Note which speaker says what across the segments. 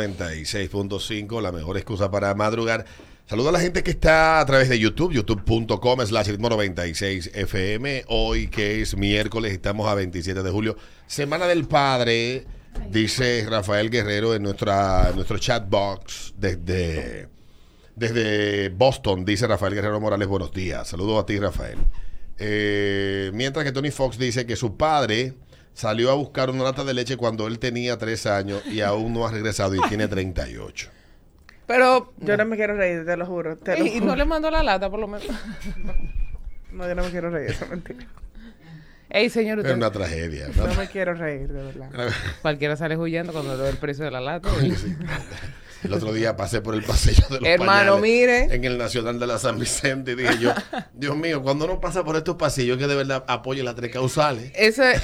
Speaker 1: 96.5, la mejor excusa para madrugar. Saludo a la gente que está a través de YouTube, youtube.com slash ritmo 96 FM. Hoy que es miércoles, estamos a 27 de julio, Semana del Padre, dice Rafael Guerrero en nuestra, nuestro chat box desde, desde Boston, dice Rafael Guerrero Morales, buenos días. Saludos a ti, Rafael. Eh, mientras que Tony Fox dice que su padre salió a buscar una lata de leche cuando él tenía 3 años y aún no ha regresado y tiene 38.
Speaker 2: Pero yo no me quiero reír, te lo juro. Te lo
Speaker 3: Y, y
Speaker 2: juro.
Speaker 3: no le mandó la lata, por lo menos.
Speaker 2: No, yo no me quiero reír, eso es mentira.
Speaker 3: Ey, señor,
Speaker 1: Es una tragedia.
Speaker 2: No
Speaker 1: ¿no?
Speaker 2: me quiero reír, de verdad.
Speaker 3: cualquiera sale huyendo cuando ve el precio de la lata.
Speaker 1: El otro día pasé por el pasillo de los
Speaker 3: Hermano,
Speaker 1: pañales
Speaker 3: mire.
Speaker 1: en el Nacional de la San Vicente y dije yo, Dios mío, cuando uno pasa por estos pasillos que de verdad apoye las tres causales
Speaker 3: Ese,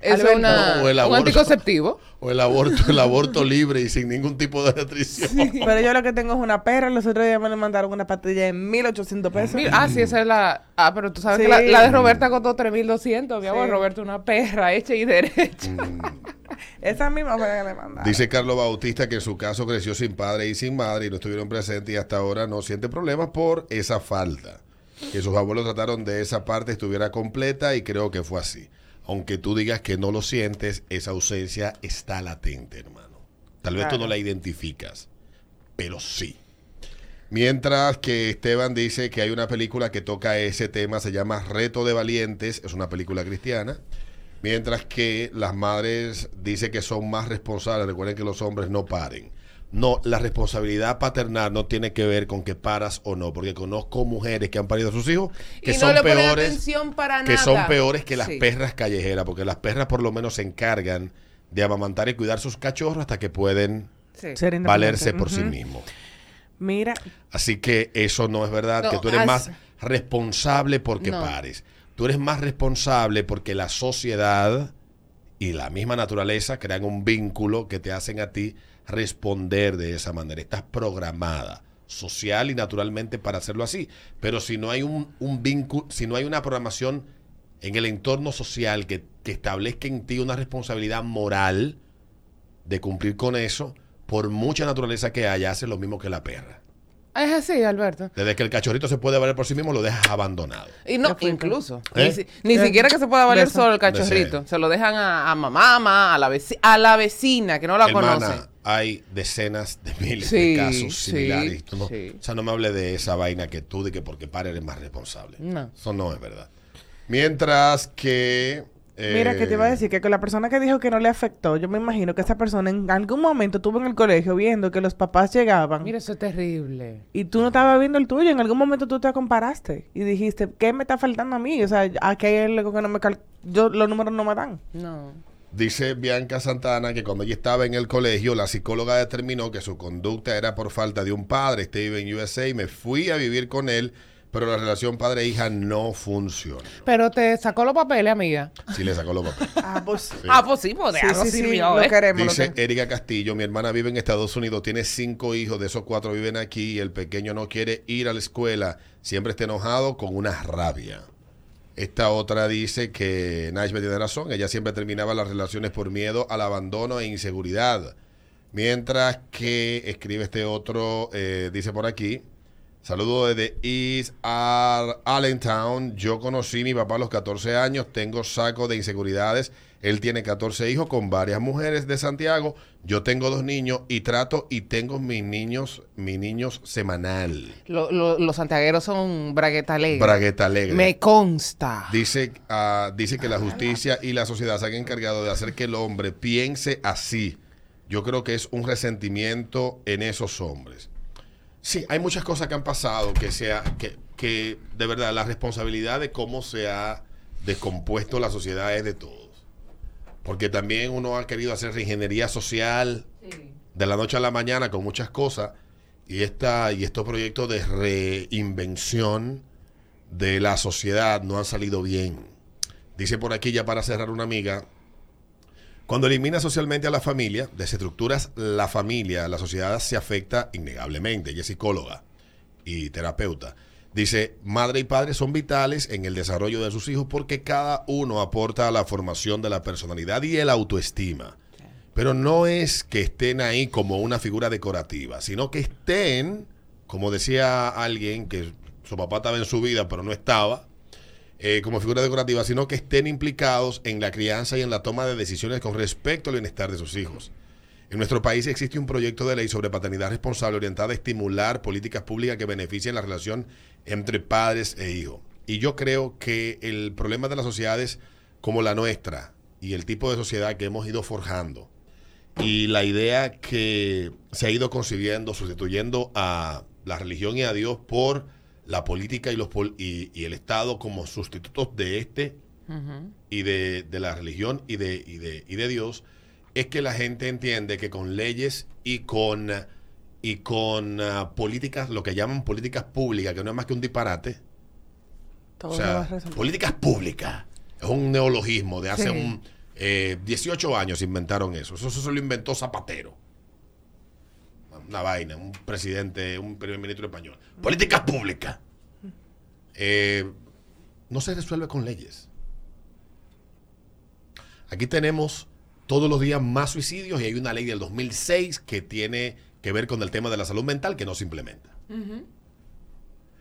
Speaker 3: es una,
Speaker 1: O el
Speaker 3: un
Speaker 1: aborto.
Speaker 3: anticonceptivo.
Speaker 1: o el aborto, el aborto libre y sin ningún tipo de restricción.
Speaker 2: Pero yo lo que tengo es una perra. Los otros días me le mandaron una pastilla en 1800 pesos.
Speaker 3: Ah, sí, esa es la... Ah, pero tú sabes
Speaker 2: Sí.
Speaker 3: que la, la de Roberta costó 3.200, mi amor.
Speaker 2: Sí.
Speaker 3: Roberta una perra hecha y derecha.
Speaker 2: Esa misma fue la que le mandaron.
Speaker 1: Dice Carlos Bautista que en su caso creció sin padre y sin madre y no estuvieron presentes y hasta ahora no siente problemas por esa falta. Que sus abuelos trataron de esa parte estuviera completa y creo que fue así. Aunque tú digas que no lo sientes, esa ausencia está latente, hermano. Tal vez tú no la identificas, pero sí. Mientras que Esteban dice que hay una película que toca ese tema, se llama Reto de Valientes, es una película cristiana. Mientras que las madres dicen que son más responsables. Recuerden que los hombres no paren. No, la responsabilidad paternal no tiene que ver con que paras o no, porque conozco mujeres que han parido a sus hijos que
Speaker 3: y no
Speaker 1: son
Speaker 3: le
Speaker 1: peores
Speaker 3: atención para
Speaker 1: que
Speaker 3: nada.
Speaker 1: son peores que las
Speaker 3: Sí.
Speaker 1: perras callejeras, porque las perras por lo menos se encargan de amamantar y cuidar sus cachorros hasta que pueden
Speaker 3: Sí.
Speaker 1: Valerse por sí mismos.
Speaker 2: Mira,
Speaker 1: Así que eso no es verdad,
Speaker 3: No,
Speaker 1: que tú eres
Speaker 3: as-
Speaker 1: más responsable porque
Speaker 3: No.
Speaker 1: pares. Tú eres más responsable porque la sociedad y la misma naturaleza crean un vínculo que te hacen a ti responder de esa manera. Estás programada social y naturalmente para hacerlo así. Pero si no hay un, vínculo, si no hay una programación en el entorno social que, que establezca en ti una responsabilidad moral de cumplir con eso, por mucha naturaleza que haya, hace lo mismo que la perra.
Speaker 3: Es así, Alberto.
Speaker 1: Desde que el cachorrito se puede valer por sí mismo, lo dejas abandonado.
Speaker 3: Y no, incluso.
Speaker 1: ¿Eh?
Speaker 3: Ni, si- ni
Speaker 2: Eh,
Speaker 3: siquiera que se pueda valer solo el cachorrito. Se lo dejan a, a mamá, a la, veci- a la vecina que no la
Speaker 1: Hermana,
Speaker 3: conoce.
Speaker 1: hay decenas de miles
Speaker 3: Sí,
Speaker 1: de casos similares. Tú no-
Speaker 3: sí.
Speaker 1: O sea, no me hable de esa vaina que tú de que porque para eres más responsable.
Speaker 3: No.
Speaker 1: Eso no es verdad. Mientras que... eh,
Speaker 2: mira que te iba a decir que con la persona que dijo que no le afectó, yo me imagino que esa persona en algún momento estuvo en el colegio viendo que los papás llegaban
Speaker 3: Mira, eso es terrible.
Speaker 2: y tú no estabas viendo el tuyo. En algún momento tú te comparaste y dijiste, ¿qué me está faltando a mí? O sea, aquí hay algo que no me... cal- yo, los números no me dan.
Speaker 3: No.
Speaker 1: Dice Bianca Santana que cuando ella estaba en el colegio, la psicóloga determinó que su conducta era por falta de un padre. Este vive en USA y me fui a vivir con él, pero la relación padre-hija no funcionó.
Speaker 3: Pero te sacó los papeles, amiga.
Speaker 1: Sí le sacó los papeles.
Speaker 2: Ah, pues...
Speaker 3: Ah, pues sí, pues de
Speaker 2: Sí,
Speaker 3: algo
Speaker 2: sí, sí,
Speaker 3: sirvió, ¿eh?
Speaker 2: queremos. lo
Speaker 1: Dice
Speaker 2: que-
Speaker 1: Erika Castillo, mi hermana vive en Estados Unidos, tiene cinco hijos, de esos cuatro viven aquí y el pequeño no quiere ir a la escuela, siempre está enojado con una rabia. Esta otra dice que Nashville tiene razón, ella siempre terminaba las relaciones por miedo al abandono e inseguridad. Mientras que escribe este otro, eh, dice por aquí, saludo desde East Allentown, yo conocí a mi papá a los 14 años, tengo saco de inseguridades, él tiene 14 hijos con varias mujeres de Santiago, yo tengo dos niños y trato y tengo mis niños, mis niños semanal.
Speaker 3: Lo- lo- los santiagueros son bragueta alegre.
Speaker 1: Bragueta alegre.
Speaker 3: Me consta.
Speaker 1: Dice, ah, dice que la justicia y la sociedad se han encargado de hacer que el hombre piense así. Yo creo que es un resentimiento en esos hombres. Sí, hay muchas cosas que han pasado que, sea, que, que de verdad la responsabilidad de cómo se ha descompuesto la sociedad es de todos. Porque también uno ha querido hacer reingeniería social de la noche a la mañana con muchas cosas y, esta, y estos proyectos de reinvención de la sociedad no han salido bien. Dice por aquí ya para cerrar una amiga, cuando elimina socialmente a la familia, desestructuras la familia, la sociedad se afecta innegablemente. Ella es psicóloga y terapeuta. Dice, madre y padre son vitales en el desarrollo de sus hijos porque cada uno aporta a la formación de la personalidad y el autoestima. Pero no es que estén ahí como una figura decorativa, sino que estén, como decía alguien, que su papá estaba en su vida, pero no estaba, eh, como figura decorativa, sino que estén implicados en la crianza y en la toma de decisiones con respecto al bienestar de sus hijos. En nuestro país existe un proyecto de ley sobre paternidad responsable orientada a estimular políticas públicas que beneficien la relación entre padres e hijos. Y yo creo que el problema de las sociedades como la nuestra y el tipo de sociedad que hemos ido forjando y la idea que se ha ido concibiendo sustituyendo a la religión y a Dios por la política y, los pol- y, y el Estado como sustitutos de este y de, de la religión y de, y, de, y de Dios, es que la gente entiende que con leyes y con, y con ah, políticas, lo que llaman políticas públicas, que no es más que un disparate,
Speaker 2: Todo
Speaker 1: o sea, políticas públicas. Es un neologismo de hace
Speaker 2: Sí.
Speaker 1: un, eh, 18 años inventaron eso. Eso, eso se lo inventó Zapatero. Una vaina, un presidente, un primer ministro español. Políticas públicas. Eh, no se resuelve con leyes. Aquí tenemos todos los días más suicidios y hay una ley del 2006 que tiene que ver con el tema de la salud mental que no se implementa.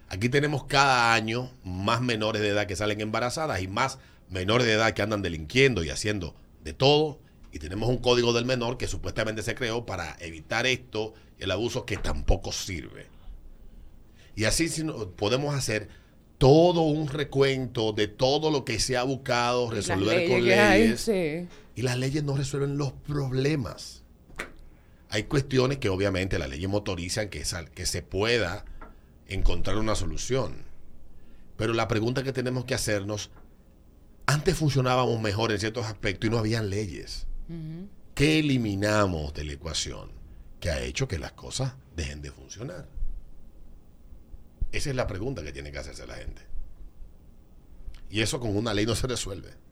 Speaker 1: Aquí tenemos cada año más menores de edad que salen embarazadas y más menores de edad que andan delinquiendo y haciendo de todo. Y tenemos un código del menor que supuestamente se creó para evitar esto y el abuso que tampoco sirve. Y así podemos hacer todo un recuento de todo lo que se ha buscado resolver con
Speaker 3: leyes hay, sí.
Speaker 1: Y las leyes no resuelven los problemas. Hay cuestiones que obviamente las leyes motorizan que, sal- que se pueda encontrar una solución. Pero la pregunta que tenemos que hacernos, antes funcionábamos mejor en ciertos aspectos y no habían leyes. ¿Qué eliminamos de la ecuación que ha hecho que las cosas dejen de funcionar? Esa es la pregunta que tiene que hacerse la gente. Y eso con una ley no se resuelve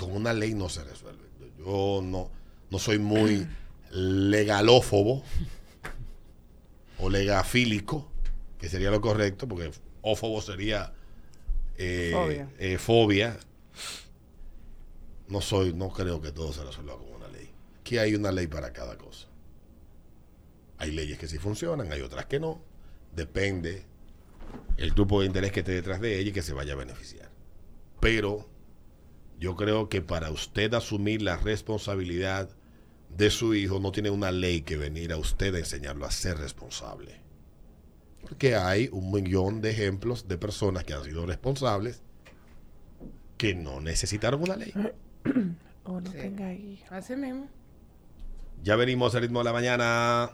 Speaker 1: con una ley no se resuelve. Yo no, no soy muy legalófobo o legafílico, que sería lo correcto, porque ófobo sería eh,
Speaker 2: Fobia.
Speaker 1: eh, fobia. No soy, no creo que todo se resuelva con. Aquí hay una ley para cada cosa. Hay leyes que sí funcionan, hay otras que no. Depende el grupo de interés que esté detrás de ella y que se vaya a beneficiar. Pero yo creo que para usted asumir la responsabilidad de su hijo no tiene una ley que venir a usted a enseñarlo a ser responsable. Porque hay un millón de ejemplos de personas que han sido responsables que no necesitaron una ley.
Speaker 2: O no
Speaker 3: Sí.
Speaker 2: tenga hijos.
Speaker 3: Así mismo.
Speaker 1: Ya venimos al ritmo de la mañana.